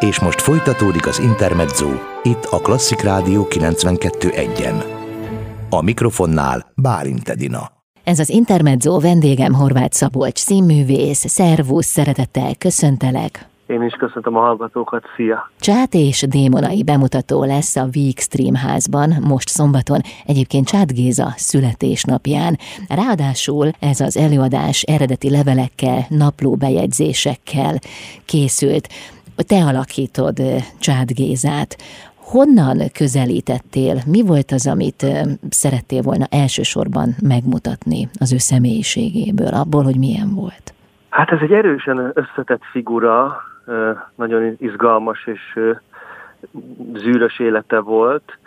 És most folytatódik az Intermezzo, itt a Klasszik Rádió 92.1-en. A mikrofonnál Bálint Edina. Ez az Intermezzo vendégem Horváth Szabolcs, színművész, szervusz, szeretettel köszöntelek. Én is köszöntöm a hallgatókat, szia! Csát és démonai bemutató lesz a Week Stream házban most szombaton, egyébként Csát Géza születésnapján. Ráadásul ez az előadás eredeti levelekkel, naplóbejegyzésekkel készült. Te alakítod Csát Gézát. Honnan közelítettél? Mi volt az, amit szerettél volna elsősorban megmutatni az ő személyiségéből, abból, hogy milyen volt? Hát ez egy erősen összetett figura, nagyon izgalmas és zűrös élete volt.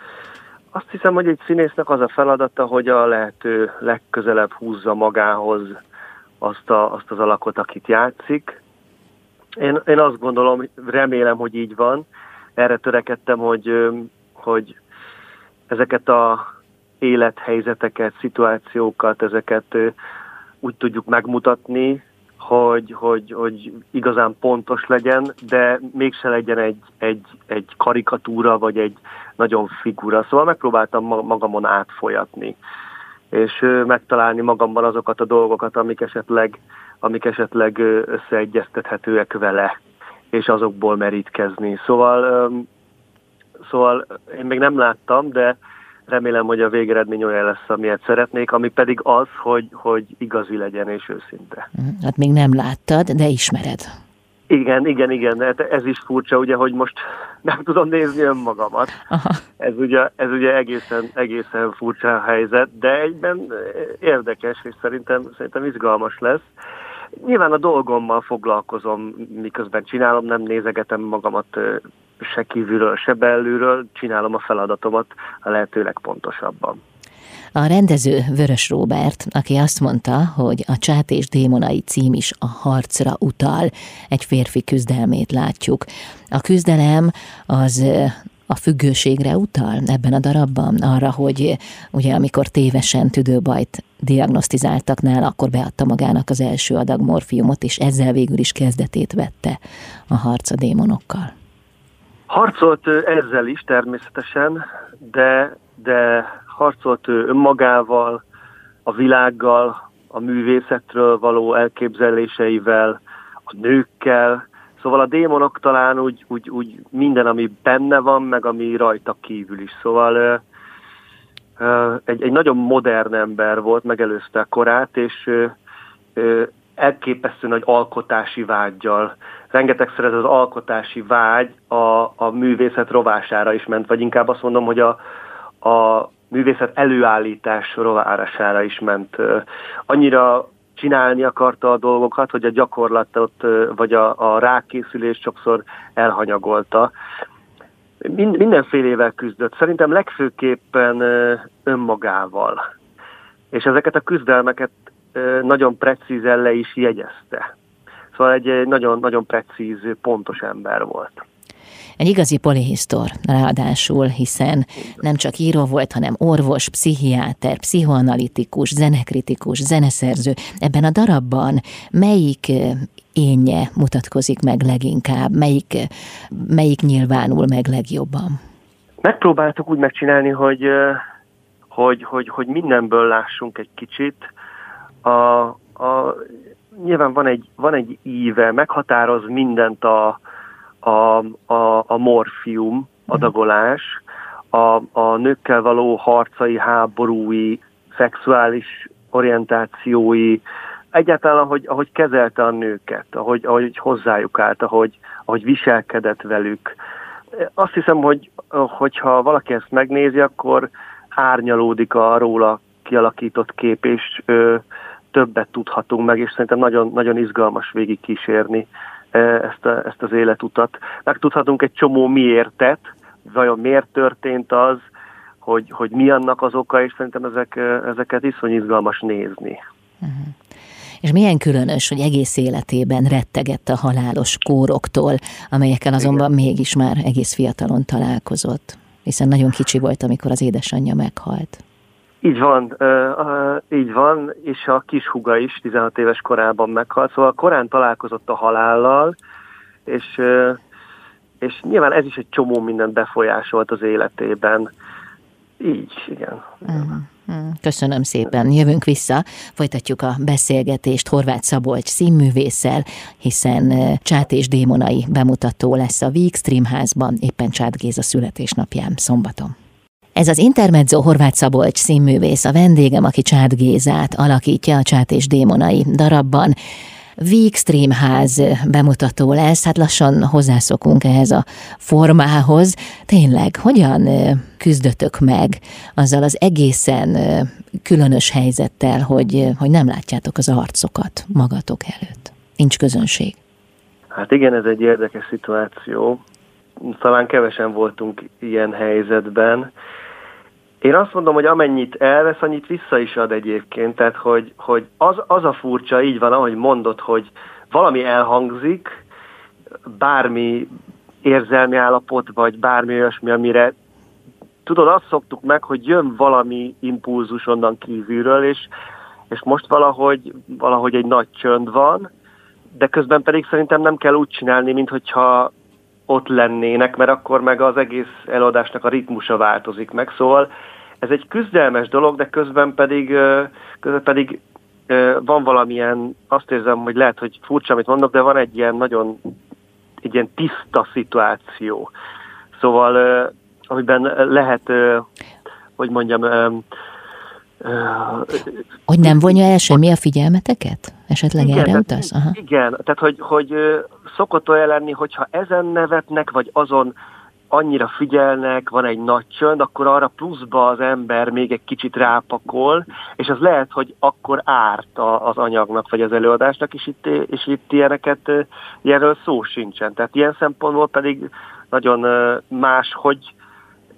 Azt hiszem, hogy egy színésznek az a feladata, hogy a lehető legközelebb húzza magához azt, a, azt az alakot, akit játszik. Én, én azt gondolom, remélem, hogy így van. Erre törekedtem, hogy, hogy ezeket a élethelyzeteket, szituációkat, ezeket úgy tudjuk megmutatni, hogy, hogy, hogy igazán pontos legyen, de mégse legyen egy, egy, egy karikatúra, vagy egy nagyon figura. Szóval megpróbáltam magamon átfolyatni, és megtalálni magamban azokat a dolgokat, amik esetleg, amik esetleg összeegyeztethetőek vele, és azokból merítkezni. Szóval, szóval én még nem láttam, de remélem, hogy a végeredmény olyan lesz, amilyet szeretnék, ami pedig az, hogy, hogy igazi legyen és őszinte. Mhm. Hát még nem láttad, de ismered. Igen, igen, igen, hát ez is furcsa, ugye, hogy most nem tudom nézni önmagamat. Aha. Ez ugye, ez ugye egészen, egészen furcsa helyzet, de egyben érdekes, és szerintem, szerintem izgalmas lesz. Nyilván a dolgommal foglalkozom, miközben csinálom, nem nézegetem magamat se kívülről, se belülről, csinálom a feladatomat a lehető legpontosabban. A rendező Vörös Róbert, aki azt mondta, hogy a Csát és Démonai cím is a harcra utal, egy férfi küzdelmét látjuk. A küzdelem az a függőségre utal ebben a darabban, arra, hogy ugye amikor tévesen tüdőbajt diagnosztizáltak nála, akkor beadta magának az első adag morfiumot, és ezzel végül is kezdetét vette a harc a démonokkal. Harcolt ezzel is természetesen, de, de harcolt önmagával, a világgal, a művészetről való elképzeléseivel, a nőkkel. Szóval a démonok talán úgy, úgy, úgy minden, ami benne van, meg ami rajta kívül is. Szóval egy, egy nagyon modern ember volt, megelőzte a korát, és elképesztő nagy alkotási vágyjal. Rengetegszer ez az alkotási vágy a, a művészet rovására is ment, vagy inkább azt mondom, hogy a, a művészet előállítás rovására is ment. Annyira csinálni akarta a dolgokat, hogy a gyakorlatot vagy a, a rákészülés sokszor elhanyagolta. Mind, mindenfélével küzdött. Szerintem legfőképpen önmagával. És ezeket a küzdelmeket nagyon precízen le is jegyezte. Szóval egy nagyon, nagyon precíz, pontos ember volt. Egy igazi polihisztor ráadásul, hiszen nem csak író volt, hanem orvos, pszichiáter, pszichoanalitikus, zenekritikus, zeneszerző. Ebben a darabban melyik énje mutatkozik meg leginkább, melyik, melyik nyilvánul meg legjobban? Megpróbáltuk úgy megcsinálni, hogy, hogy, hogy, hogy mindenből lássunk egy kicsit, a, a, nyilván van egy, van egy íve, meghatároz mindent a, a, a, a morfium, adagolás, a, a nőkkel való harcai, háborúi, szexuális orientációi, egyáltalán ahogy, ahogy kezelte a nőket, ahogy, ahogy hozzájuk állt, ahogy, ahogy viselkedett velük. Azt hiszem, hogy hogyha valaki ezt megnézi, akkor árnyalódik a róla kialakított kép, és ö, többet tudhatunk meg, és szerintem nagyon, nagyon izgalmas végig kísérni e, ezt, a, ezt az életutat. Megtudhatunk egy csomó miértet, vajon miért történt az, hogy, hogy mi annak az oka, és szerintem ezek, ezeket iszony izgalmas nézni. Uh-huh. És milyen különös, hogy egész életében rettegett a halálos kóroktól, amelyekkel azonban Igen. mégis már egész fiatalon találkozott, hiszen nagyon kicsi volt, amikor az édesanyja meghalt. Így van, így van, és a kis huga is 16 éves korában meghalt, szóval korán találkozott a halállal, és és nyilván ez is egy csomó mindent befolyásolt az életében. Így, igen. Uh-huh. Köszönöm szépen. Jövünk vissza, folytatjuk a beszélgetést Horváth Szabolcs színművésszel, hiszen Csát és Démonai bemutató lesz a Víg Streamházban, éppen Csát Géza születésnapján szombaton. Ez az Intermezzo Horváth Szabolcs színművész, a vendégem, aki Csát Gézát alakítja a Csát és Démonai darabban. Vígstream ház bemutató lesz, hát lassan hozzászokunk ehhez a formához. Tényleg, hogyan küzdötök meg azzal az egészen különös helyzettel, hogy, hogy nem látjátok az arcokat magatok előtt? Nincs közönség. Hát igen, ez egy érdekes szituáció. Talán kevesen voltunk ilyen helyzetben, én azt mondom, hogy amennyit elvesz, annyit vissza is ad egyébként. Tehát, hogy, hogy az, az a furcsa, így van, ahogy mondod, hogy valami elhangzik, bármi érzelmi állapot, vagy bármi olyasmi, amire tudod, azt szoktuk meg, hogy jön valami impulzus onnan kívülről, és, és most valahogy, valahogy egy nagy csönd van, de közben pedig szerintem nem kell úgy csinálni, mint hogyha ott lennének, mert akkor meg az egész előadásnak a ritmusa változik meg. Szóval ez egy küzdelmes dolog, de közben pedig, közben pedig van valamilyen, azt érzem, hogy lehet, hogy furcsa, amit mondok, de van egy ilyen nagyon egy ilyen tiszta szituáció. Szóval, amiben lehet, hogy mondjam, hogy nem vonja el semmi a figyelmeteket? Esetleg igen, erre utalsz? Aha. Igen, tehát hogy, hogy szokott olyan lenni, hogyha ezen nevetnek, vagy azon annyira figyelnek, van egy nagy csönd, akkor arra pluszba az ember még egy kicsit rápakol, és az lehet, hogy akkor árt az anyagnak, vagy az előadásnak, és itt, és itt ilyeneket, ilyenről szó sincsen. Tehát ilyen szempontból pedig nagyon más, hogy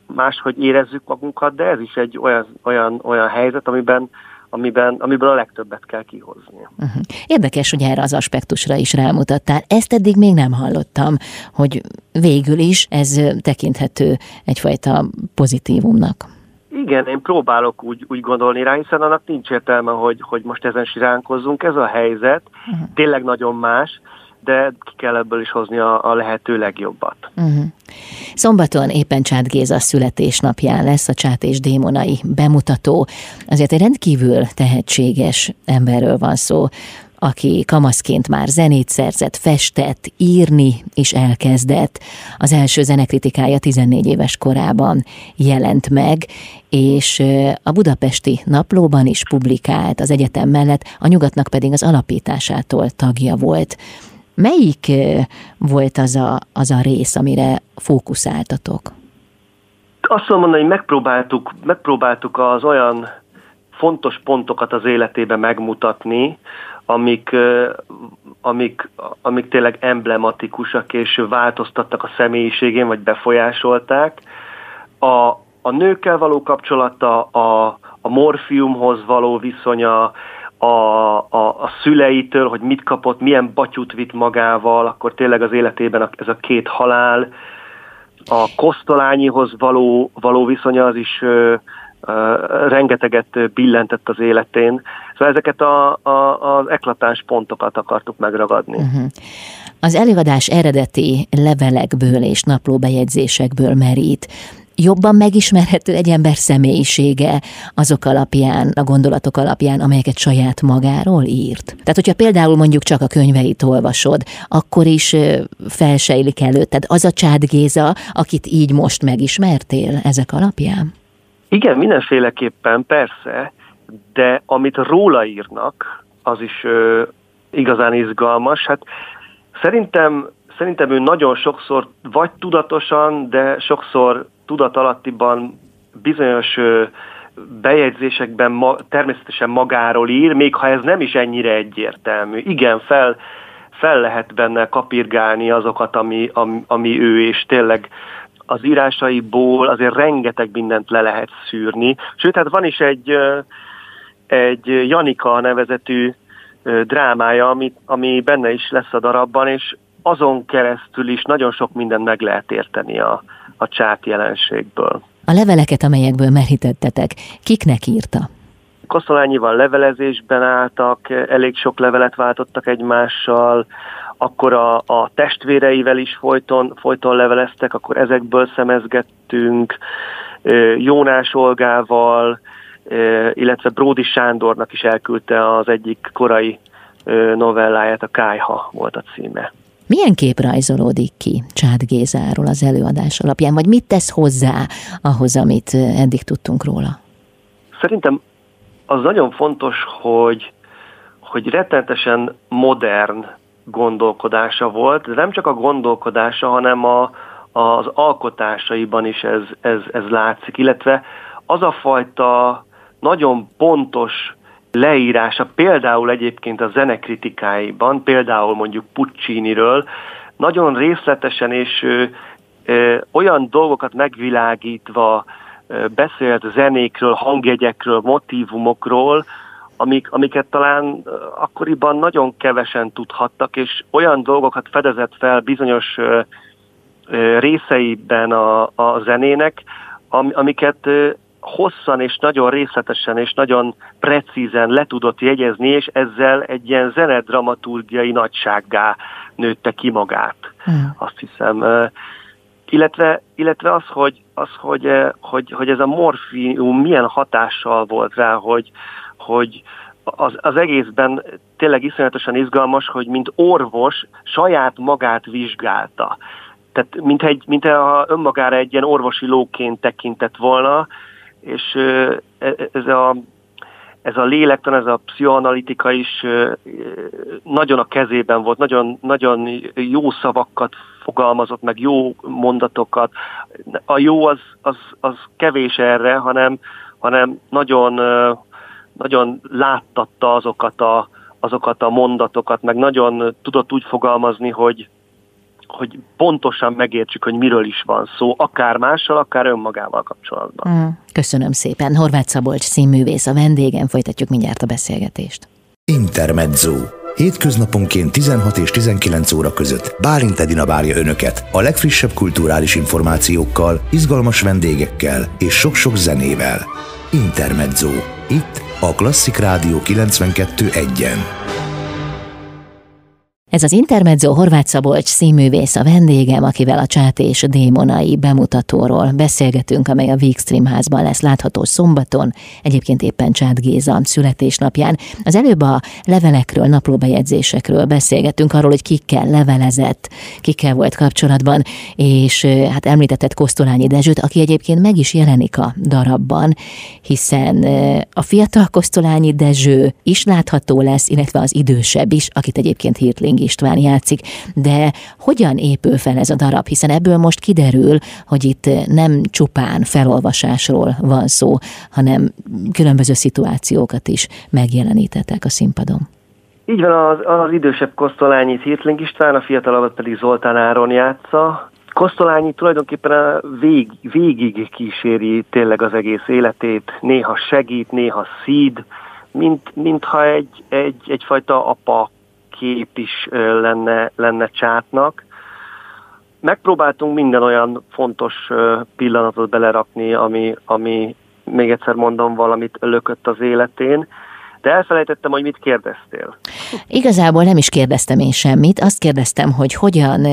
máshogy érezzük magunkat, de ez is egy olyan, olyan, olyan helyzet, amiben amiben, amiből a legtöbbet kell kihozni. Uh-huh. Érdekes, hogy erre az aspektusra is rámutattál. Ezt eddig még nem hallottam, hogy végül is ez tekinthető egyfajta pozitívumnak. Igen, én próbálok úgy, úgy gondolni rá, hiszen annak nincs értelme, hogy, hogy most ezen siránkozzunk. Ez a helyzet, uh-huh. tényleg nagyon más, de ki kell ebből is hozni a, a lehető legjobbat. Uh-huh. Szombaton éppen Csát Géza születésnapján lesz a Csát és Démonai bemutató. Azért egy rendkívül tehetséges emberről van szó, aki kamaszként már zenét szerzett, festett, írni is elkezdett. Az első zenekritikája 14 éves korában jelent meg, és a budapesti naplóban is publikált az egyetem mellett, a nyugatnak pedig az alapításától tagja volt. Melyik volt az a, az a rész, amire fókuszáltatok? Azt mondom hogy megpróbáltuk, megpróbáltuk az olyan fontos pontokat az életébe megmutatni, amik, amik, amik tényleg emblematikusak és változtattak a személyiségén, vagy befolyásolták. A, a nőkkel való kapcsolata, a, a morfiumhoz való viszonya, a, a, a szüleitől, hogy mit kapott, milyen batyut vitt magával, akkor tényleg az életében ez a két halál, a kosztolányihoz való, való viszonya az is ö, ö, rengeteget billentett az életén. Szóval ezeket a, a, az eklatáns pontokat akartuk megragadni. Uh-huh. Az előadás eredeti levelekből és naplóbejegyzésekből merít jobban megismerhető egy ember személyisége azok alapján, a gondolatok alapján, amelyeket saját magáról írt. Tehát, hogyha például mondjuk csak a könyveit olvasod, akkor is felsejlik előtted az a Csád Géza, akit így most megismertél ezek alapján? Igen, mindenféleképpen, persze, de amit róla írnak, az is ö, igazán izgalmas. Hát szerintem szerintem ő nagyon sokszor, vagy tudatosan, de sokszor tudatalattiban bizonyos bejegyzésekben ma, természetesen magáról ír, még ha ez nem is ennyire egyértelmű. Igen, fel, fel lehet benne kapirgálni azokat, ami, ami, ami ő, és tényleg az írásaiból azért rengeteg mindent le lehet szűrni. Sőt, hát van is egy, egy Janika nevezetű drámája, ami, ami benne is lesz a darabban, és azon keresztül is nagyon sok mindent meg lehet érteni a, a csát jelenségből. A leveleket, amelyekből merítettetek, kiknek írta? Koszolányival levelezésben álltak, elég sok levelet váltottak egymással, akkor a, a testvéreivel is folyton, folyton leveleztek, akkor ezekből szemezgettünk, Jónás Olgával, illetve Bródi Sándornak is elküldte az egyik korai novelláját, a Kájha volt a címe. Milyen kép rajzolódik ki Csád Gézáról az előadás alapján, vagy mit tesz hozzá ahhoz, amit eddig tudtunk róla? Szerintem az nagyon fontos, hogy, hogy rettenetesen modern gondolkodása volt, de nem csak a gondolkodása, hanem a, az alkotásaiban is ez, ez, ez látszik, illetve az a fajta nagyon pontos leírása, például egyébként a zenekritikáiban, például mondjuk Pucciniről, nagyon részletesen és ö, ö, olyan dolgokat megvilágítva ö, beszélt zenékről, hangjegyekről, motivumokról, amik, amiket talán akkoriban nagyon kevesen tudhattak, és olyan dolgokat fedezett fel bizonyos ö, ö, részeiben a, a zenének, am, amiket hosszan és nagyon részletesen és nagyon precízen le tudott jegyezni, és ezzel egy ilyen zenedramaturgiai nagysággá nőtte ki magát, hmm. azt hiszem. Illetve, illetve az, hogy, az hogy, hogy, hogy ez a morfium milyen hatással volt rá, hogy, hogy az, az egészben tényleg iszonyatosan izgalmas, hogy mint orvos saját magát vizsgálta. Tehát mint, egy, mint ha önmagára egy ilyen orvosi lóként tekintett volna, és e, ez a, ez a lélektan, ez a pszichoanalitika is nagyon a kezében volt, nagyon, nagyon jó szavakat fogalmazott, meg jó mondatokat. A jó az, az, az kevés erre, hanem, hanem nagyon, nagyon láttatta azokat a, azokat a mondatokat, meg nagyon tudott úgy fogalmazni, hogy, hogy pontosan megértsük, hogy miről is van szó, akár mással, akár önmagával kapcsolatban. Mm, köszönöm szépen. Horváth Szabolcs színművész a vendégem, folytatjuk mindjárt a beszélgetést. Intermezzo. Hétköznaponként 16 és 19 óra között Bálint Edina várja Önöket a legfrissebb kulturális információkkal, izgalmas vendégekkel és sok-sok zenével. Intermezzo. Itt a Klasszik Rádió 92.1-en. Ez az Intermezzo Horváth Szabolcs színművész a vendégem, akivel a Csát és Démonai bemutatóról beszélgetünk, amely a Vígstream házban lesz látható szombaton, egyébként éppen Csát Géza születésnapján. Az előbb a levelekről, naplóbejegyzésekről beszélgettünk, arról, hogy kikkel levelezett, kikkel volt kapcsolatban, és hát említetted Kosztolányi Dezsőt, aki egyébként meg is jelenik a darabban, hiszen a fiatal Kosztolányi Dezső is látható lesz, illetve az idősebb is, akit egyébként Hirtling István játszik, de hogyan épül fel ez a darab, hiszen ebből most kiderül, hogy itt nem csupán felolvasásról van szó, hanem különböző szituációkat is megjelenítettek a színpadon. Így van, az, az idősebb Kosztolányit Hirtling István, a fiatalabbat pedig Zoltán Áron játsza. Kosztolányi tulajdonképpen a vég, végig kíséri tényleg az egész életét, néha segít, néha szíd, mint, mintha egy, egy, egyfajta apa kép is lenne, lenne csátnak. Megpróbáltunk minden olyan fontos pillanatot belerakni, ami, ami még egyszer mondom, valamit lökött az életén, de elfelejtettem, hogy mit kérdeztél. Igazából nem is kérdeztem én semmit, azt kérdeztem, hogy hogyan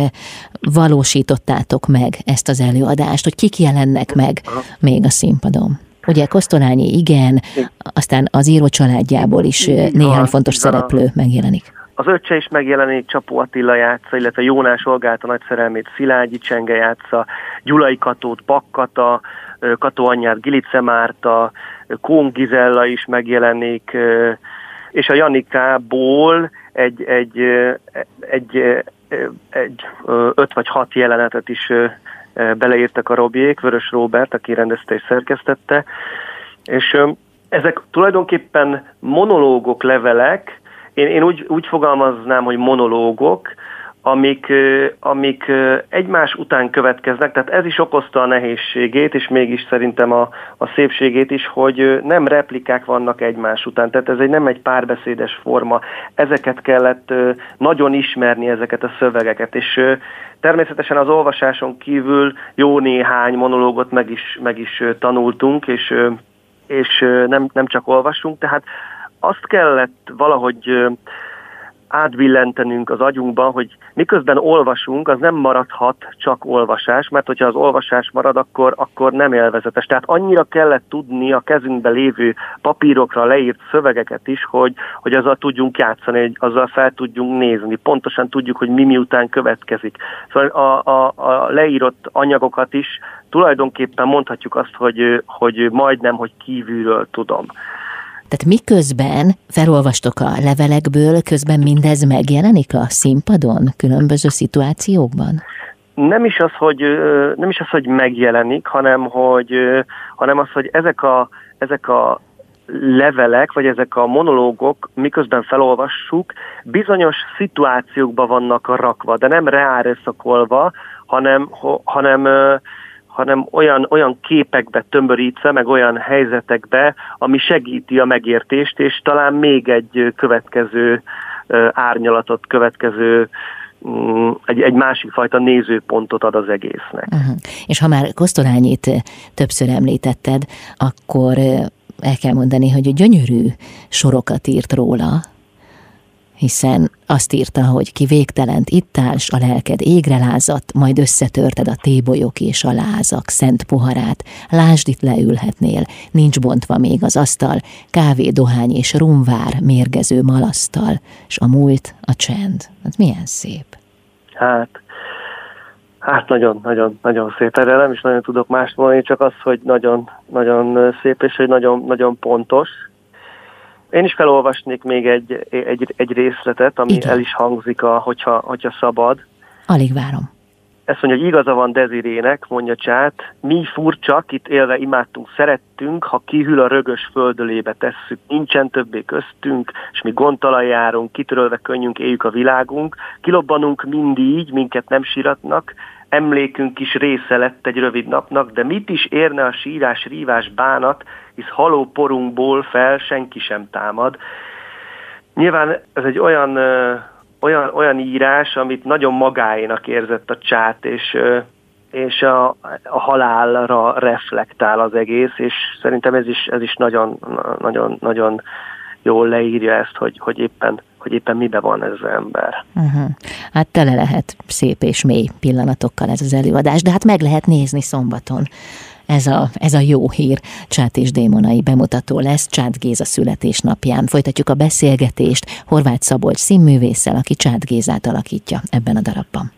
valósítottátok meg ezt az előadást, hogy kik jelennek meg Aha. még a színpadon. Ugye Kosztolányi igen, aztán az író családjából is néhány fontos szereplő megjelenik. Az öccse is megjelenik, Csapó Attila játsza, illetve Jónás Olgát a nagy szerelmét Szilágyi Csenge játsza, Gyulai Katót Bakkata, Kató anyját Gilice Márta, Kón Gizella is megjelenik, és a Janikából egy, egy, egy, egy, egy öt vagy hat jelenetet is beleírtak a Robiék, Vörös Róbert, aki rendezte és szerkesztette, és ezek tulajdonképpen monológok, levelek, én, én úgy, úgy fogalmaznám, hogy monológok, amik, amik egymás után következnek, tehát ez is okozta a nehézségét, és mégis szerintem a, a szépségét is, hogy nem replikák vannak egymás után, tehát ez egy nem egy párbeszédes forma, ezeket kellett nagyon ismerni, ezeket a szövegeket, és természetesen az olvasáson kívül jó néhány monológot meg is, meg is tanultunk, és, és nem, nem csak olvasunk, tehát azt kellett valahogy átbillentenünk az agyunkba, hogy miközben olvasunk, az nem maradhat csak olvasás, mert hogyha az olvasás marad, akkor, akkor nem élvezetes. Tehát annyira kellett tudni a kezünkbe lévő papírokra leírt szövegeket is, hogy, hogy azzal tudjunk játszani, azzal fel tudjunk nézni. Pontosan tudjuk, hogy mi miután következik. Szóval a, a, a leírott anyagokat is tulajdonképpen mondhatjuk azt, hogy, hogy majdnem, hogy kívülről tudom. Tehát miközben felolvastok a levelekből, közben mindez megjelenik a színpadon, különböző szituációkban? Nem is az, hogy, nem is az, hogy megjelenik, hanem, hogy, hanem az, hogy ezek a, ezek a levelek, vagy ezek a monológok, miközben felolvassuk, bizonyos szituációkba vannak rakva, de nem reárőszakolva, hanem, hanem hanem olyan, olyan képekbe tömörítve, meg olyan helyzetekbe, ami segíti a megértést, és talán még egy következő árnyalatot, következő mm, egy, egy másik fajta nézőpontot ad az egésznek. Uh-huh. És ha már Kosztolányit többször említetted, akkor el kell mondani, hogy gyönyörű sorokat írt róla, hiszen azt írta, hogy ki végtelent itt állsz, a lelked égre lázadt, majd összetörted a tébolyok és a lázak szent poharát. Lásd, itt leülhetnél, nincs bontva még az asztal, kávé, dohány és rumvár mérgező malasztal, és a múlt a csend. Hát milyen szép. Hát, Hát nagyon, nagyon, nagyon szép. Erre nem is nagyon tudok mást mondani, csak az, hogy nagyon, nagyon szép, és hogy nagyon, nagyon pontos én is felolvasnék még egy, egy, egy részletet, ami Igen. el is hangzik, a, hogyha, hogyha szabad. Alig várom. Ezt mondja, hogy igaza van Dezirének, mondja Csát, mi furcsa, itt élve imádtunk, szerettünk, ha kihűl a rögös földölébe tesszük, nincsen többé köztünk, és mi gondtalan járunk, kitörölve könnyünk, éljük a világunk, kilobbanunk mindig, minket nem síratnak, emlékünk is része lett egy rövid napnak, de mit is érne a sírás, rívás, bánat, hisz haló porunkból fel senki sem támad. Nyilván ez egy olyan, olyan, olyan írás, amit nagyon magáénak érzett a csát, és, és a, a halálra reflektál az egész, és szerintem ez is, ez is nagyon, nagyon, nagyon jól leírja ezt, hogy, hogy éppen hogy éppen mibe van ez az ember. Uh-huh. Hát tele lehet szép és mély pillanatokkal ez az előadás, de hát meg lehet nézni szombaton. Ez a, ez a jó hír. Csát és Démonai bemutató lesz Csát Géza születésnapján. Folytatjuk a beszélgetést Horváth Szabolcs színművésszel, aki Csát Gézát alakítja ebben a darabban.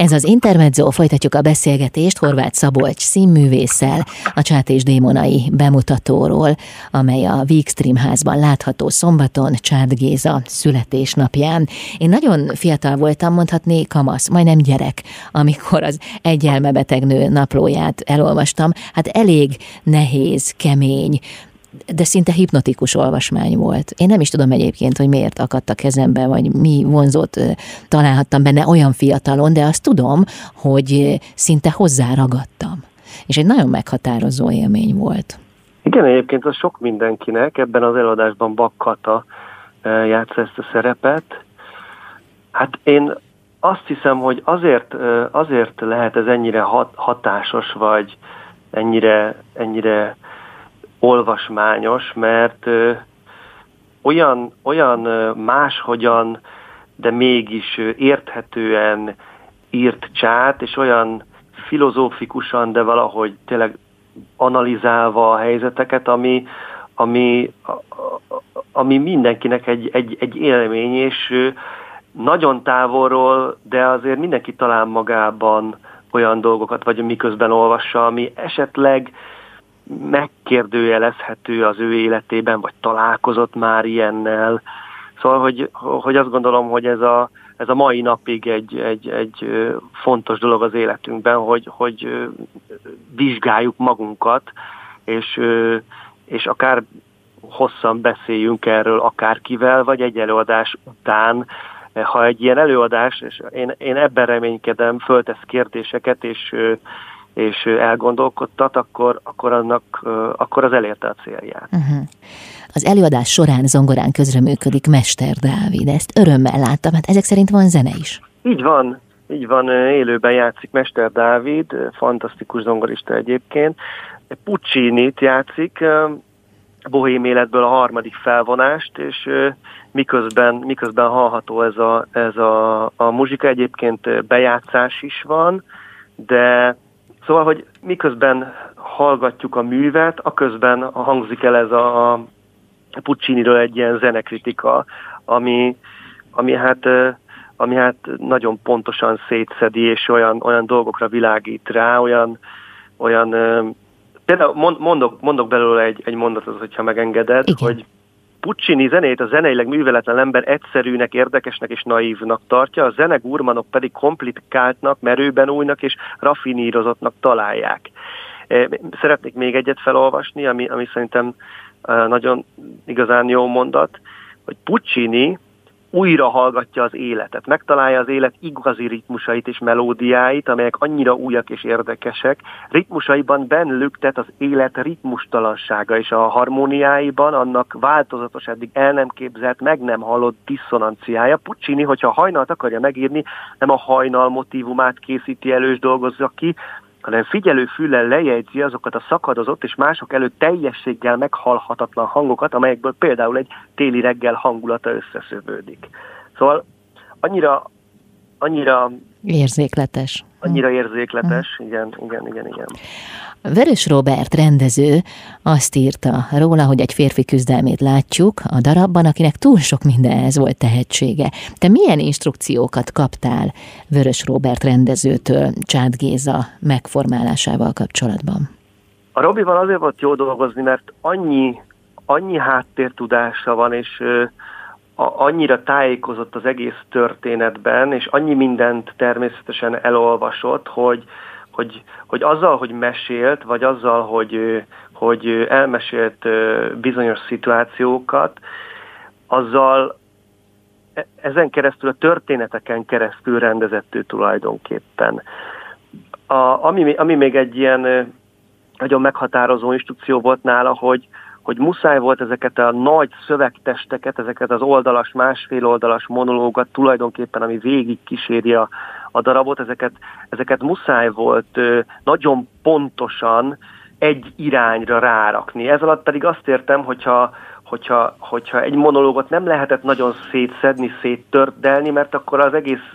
Ez az Intermezzo, folytatjuk a beszélgetést Horváth Szabolcs színművésszel, a Csát és Démonai bemutatóról, amely a Vígstream házban látható szombaton Csát Géza születésnapján. Én nagyon fiatal voltam, mondhatni kamasz, majdnem gyerek, amikor az egy elmebetegnő naplóját elolvastam. Hát elég nehéz, kemény, de szinte hipnotikus olvasmány volt. Én nem is tudom egyébként, hogy miért akadt a kezembe, vagy mi vonzott találhattam benne olyan fiatalon, de azt tudom, hogy szinte hozzáragadtam. És egy nagyon meghatározó élmény volt. Igen, egyébként az sok mindenkinek, ebben az előadásban Bakkata játsza ezt a szerepet. Hát én azt hiszem, hogy azért, azért lehet ez ennyire hat, hatásos, vagy ennyire, ennyire olvasmányos, mert ö, olyan, olyan máshogyan, de mégis érthetően írt csát, és olyan filozófikusan, de valahogy tényleg analizálva a helyzeteket, ami, ami, ami mindenkinek egy, egy, egy élmény, és nagyon távolról, de azért mindenki talál magában olyan dolgokat, vagy miközben olvassa, ami esetleg megkérdőjelezhető az ő életében, vagy találkozott már ilyennel. Szóval, hogy, hogy azt gondolom, hogy ez a, ez a mai napig egy, egy, egy fontos dolog az életünkben, hogy, hogy vizsgáljuk magunkat, és, és akár hosszan beszéljünk erről akárkivel, vagy egy előadás után, ha egy ilyen előadás, és én, én ebben reménykedem, föltesz kérdéseket, és és elgondolkodtat, akkor, akkor, annak, akkor az elérte a célját. Uh-huh. Az előadás során zongorán közreműködik Mester Dávid, ezt örömmel láttam, hát ezek szerint van zene is. Így van, így van, élőben játszik Mester Dávid, fantasztikus zongorista egyébként. Puccini-t játszik, bohém életből a harmadik felvonást, és miközben, miközben hallható ez a, ez a, a muzsika, egyébként bejátszás is van, de szóval, hogy miközben hallgatjuk a művet, aközben hangzik el ez a, Pucciniről egy ilyen zenekritika, ami, ami hát ami hát nagyon pontosan szétszedi, és olyan, olyan dolgokra világít rá, olyan, olyan például mondok, mondok belőle egy, egy mondatot, hogyha megengeded, Igen. hogy Puccini zenét a zeneileg műveletlen ember egyszerűnek, érdekesnek és naívnak tartja, a zenegurmanok pedig komplikáltnak, merőben újnak és raffinírozottnak találják. Szeretnék még egyet felolvasni, ami, ami szerintem nagyon igazán jó mondat, hogy Puccini újra hallgatja az életet, megtalálja az élet igazi ritmusait és melódiáit, amelyek annyira újak és érdekesek. Ritmusaiban benlüktet az élet ritmustalansága, és a harmóniáiban annak változatos, eddig el nem képzelt, meg nem hallott diszonanciája. Puccini, hogyha hajnalt akarja megírni, nem a hajnal motivumát készíti elő dolgozza ki, hanem figyelő füllel lejegyzi azokat a szakadozott és mások előtt teljességgel meghalhatatlan hangokat, amelyekből például egy téli reggel hangulata összeszövődik. Szóval annyira, annyira érzékletes. Annyira érzékletes, igen, igen, igen, igen. Vörös Robert rendező azt írta róla, hogy egy férfi küzdelmét látjuk a darabban, akinek túl sok mindenhez volt tehetsége. Te milyen instrukciókat kaptál Vörös Robert rendezőtől Csád Géza megformálásával kapcsolatban? A Robival azért volt jó dolgozni, mert annyi, annyi háttértudása van, és a, annyira tájékozott az egész történetben, és annyi mindent természetesen elolvasott, hogy, hogy, hogy azzal, hogy mesélt, vagy azzal, hogy, hogy elmesélt bizonyos szituációkat, azzal e, ezen keresztül, a történeteken keresztül rendezett ő tulajdonképpen. A, ami, ami még egy ilyen nagyon meghatározó instrukció volt nála, hogy, hogy muszáj volt ezeket a nagy szövegtesteket, ezeket az oldalas, másfél oldalas monológat tulajdonképpen, ami végig kíséri a, a darabot, ezeket, ezeket muszáj volt nagyon pontosan egy irányra rárakni. Ez alatt pedig azt értem, hogyha, hogyha, hogyha egy monológot nem lehetett nagyon szétszedni, széttördelni, mert akkor az egész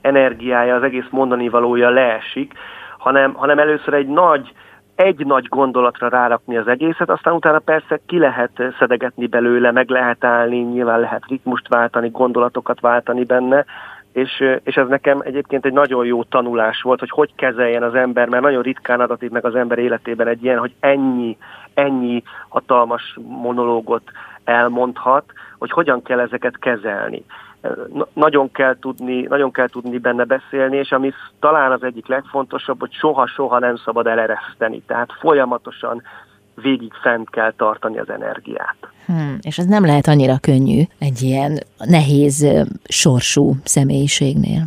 energiája, az egész mondani valója leesik, hanem, hanem először egy nagy egy nagy gondolatra rárakni az egészet, aztán utána persze ki lehet szedegetni belőle, meg lehet állni, nyilván lehet ritmust váltani, gondolatokat váltani benne, és, és ez nekem egyébként egy nagyon jó tanulás volt, hogy hogy kezeljen az ember, mert nagyon ritkán adatik meg az ember életében egy ilyen, hogy ennyi, ennyi hatalmas monológot elmondhat, hogy hogyan kell ezeket kezelni nagyon kell tudni, nagyon kell tudni benne beszélni, és ami talán az egyik legfontosabb, hogy soha-soha nem szabad elereszteni. Tehát folyamatosan végig fent kell tartani az energiát. Hmm, és ez nem lehet annyira könnyű egy ilyen nehéz sorsú személyiségnél.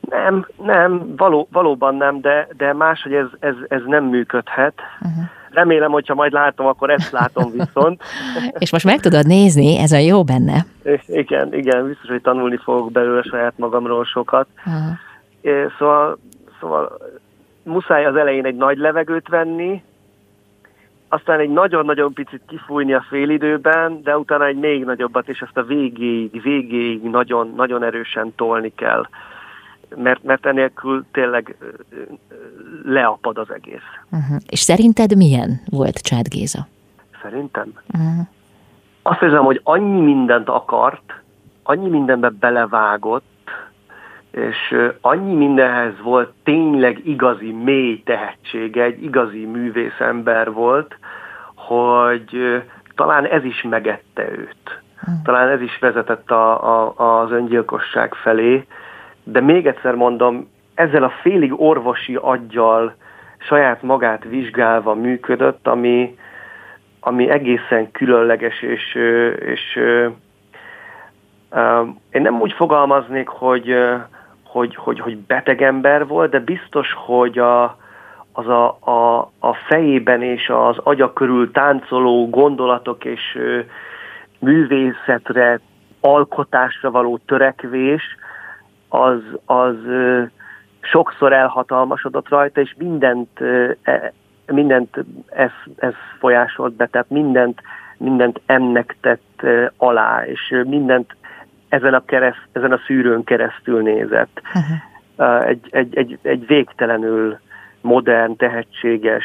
Nem, nem, való, valóban nem, de, de máshogy ez, ez, ez nem működhet. Uh-huh. Remélem, hogyha majd látom, akkor ezt látom viszont. és most meg tudod nézni, ez a jó benne. Igen, igen, biztos, hogy tanulni fogok belőle saját magamról sokat. Uh-huh. Szóval, szóval muszáj az elején egy nagy levegőt venni, aztán egy nagyon-nagyon picit kifújni a félidőben, de utána egy még nagyobbat, és ezt a végéig, végéig nagyon, nagyon erősen tolni kell mert, mert enélkül tényleg leapad az egész. Uh-huh. És szerinted milyen volt Csád Géza? Szerintem? Uh-huh. Azt hiszem, hogy annyi mindent akart, annyi mindenbe belevágott, és annyi mindenhez volt tényleg igazi mély tehetsége, egy igazi művészember volt, hogy talán ez is megette őt. Talán ez is vezetett a, a, az öngyilkosság felé, de még egyszer mondom, ezzel a félig orvosi aggyal saját magát vizsgálva működött, ami, ami egészen különleges, és, és uh, én nem úgy fogalmaznék, hogy, hogy, hogy, hogy beteg ember volt, de biztos, hogy a, az a, a, a fejében és az agya körül táncoló gondolatok és művészetre, alkotásra való törekvés, az, az sokszor elhatalmasodott rajta, és mindent, e, mindent ez, ez folyásolt be, tehát mindent mindent ennek tett alá, és mindent ezen a, kereszt, ezen a szűrőn keresztül nézett. Uh-huh. Egy, egy, egy, egy végtelenül modern, tehetséges,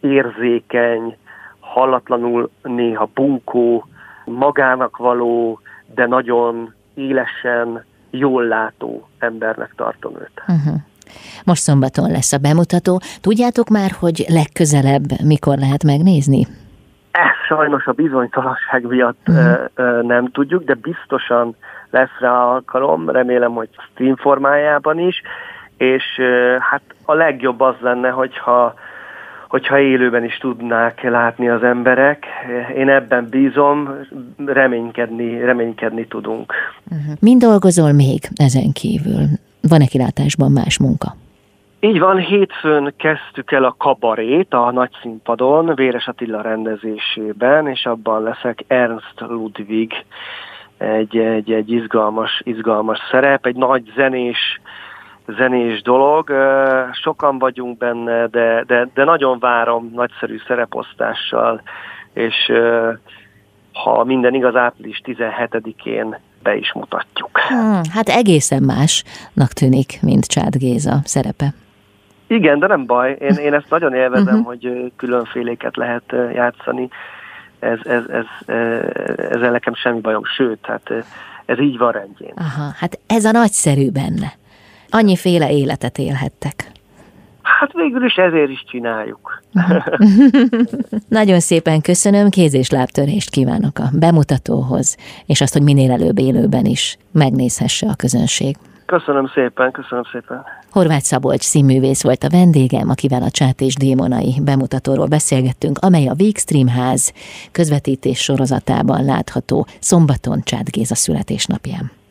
érzékeny, hallatlanul néha bunkó, magának való, de nagyon élesen, jól látó embernek tartom őt. Uh-huh. Most szombaton lesz a bemutató. Tudjátok már, hogy legközelebb mikor lehet megnézni? Ezt sajnos a bizonytalanság miatt uh-huh. nem tudjuk, de biztosan lesz rá alkalom, remélem, hogy stream formájában is, és hát a legjobb az lenne, hogyha hogyha élőben is tudnák látni az emberek. Én ebben bízom, reménykedni, reménykedni tudunk. Uh-huh. Mind dolgozol még ezen kívül? Van-e kilátásban más munka? Így van, hétfőn kezdtük el a kabarét a nagy színpadon, Véres Attila rendezésében, és abban leszek Ernst Ludwig, egy, egy, egy izgalmas, izgalmas szerep, egy nagy zenés, zenés dolog. Sokan vagyunk benne, de, de, de nagyon várom nagyszerű szereposztással, és ha minden igaz, április 17-én be is mutatjuk. Hmm, hát egészen másnak tűnik, mint Csád Géza szerepe. Igen, de nem baj. Én, én ezt nagyon élvezem, uh-huh. hogy különféléket lehet játszani. Ez, ez, ez, ezzel nekem semmi bajom, sőt, hát ez így van rendjén. Aha, hát ez a nagyszerű benne. Annyiféle életet élhettek. Hát végül is ezért is csináljuk. Nagyon szépen köszönöm, kéz- és lábtörést kívánok a bemutatóhoz, és azt, hogy minél előbb élőben is megnézhesse a közönség. Köszönöm szépen, köszönöm szépen. Horváth Szabolcs színművész volt a vendégem, akivel a Csát és Démonai bemutatóról beszélgettünk, amely a Vígstream ház közvetítés sorozatában látható szombaton Csát Géza születésnapján.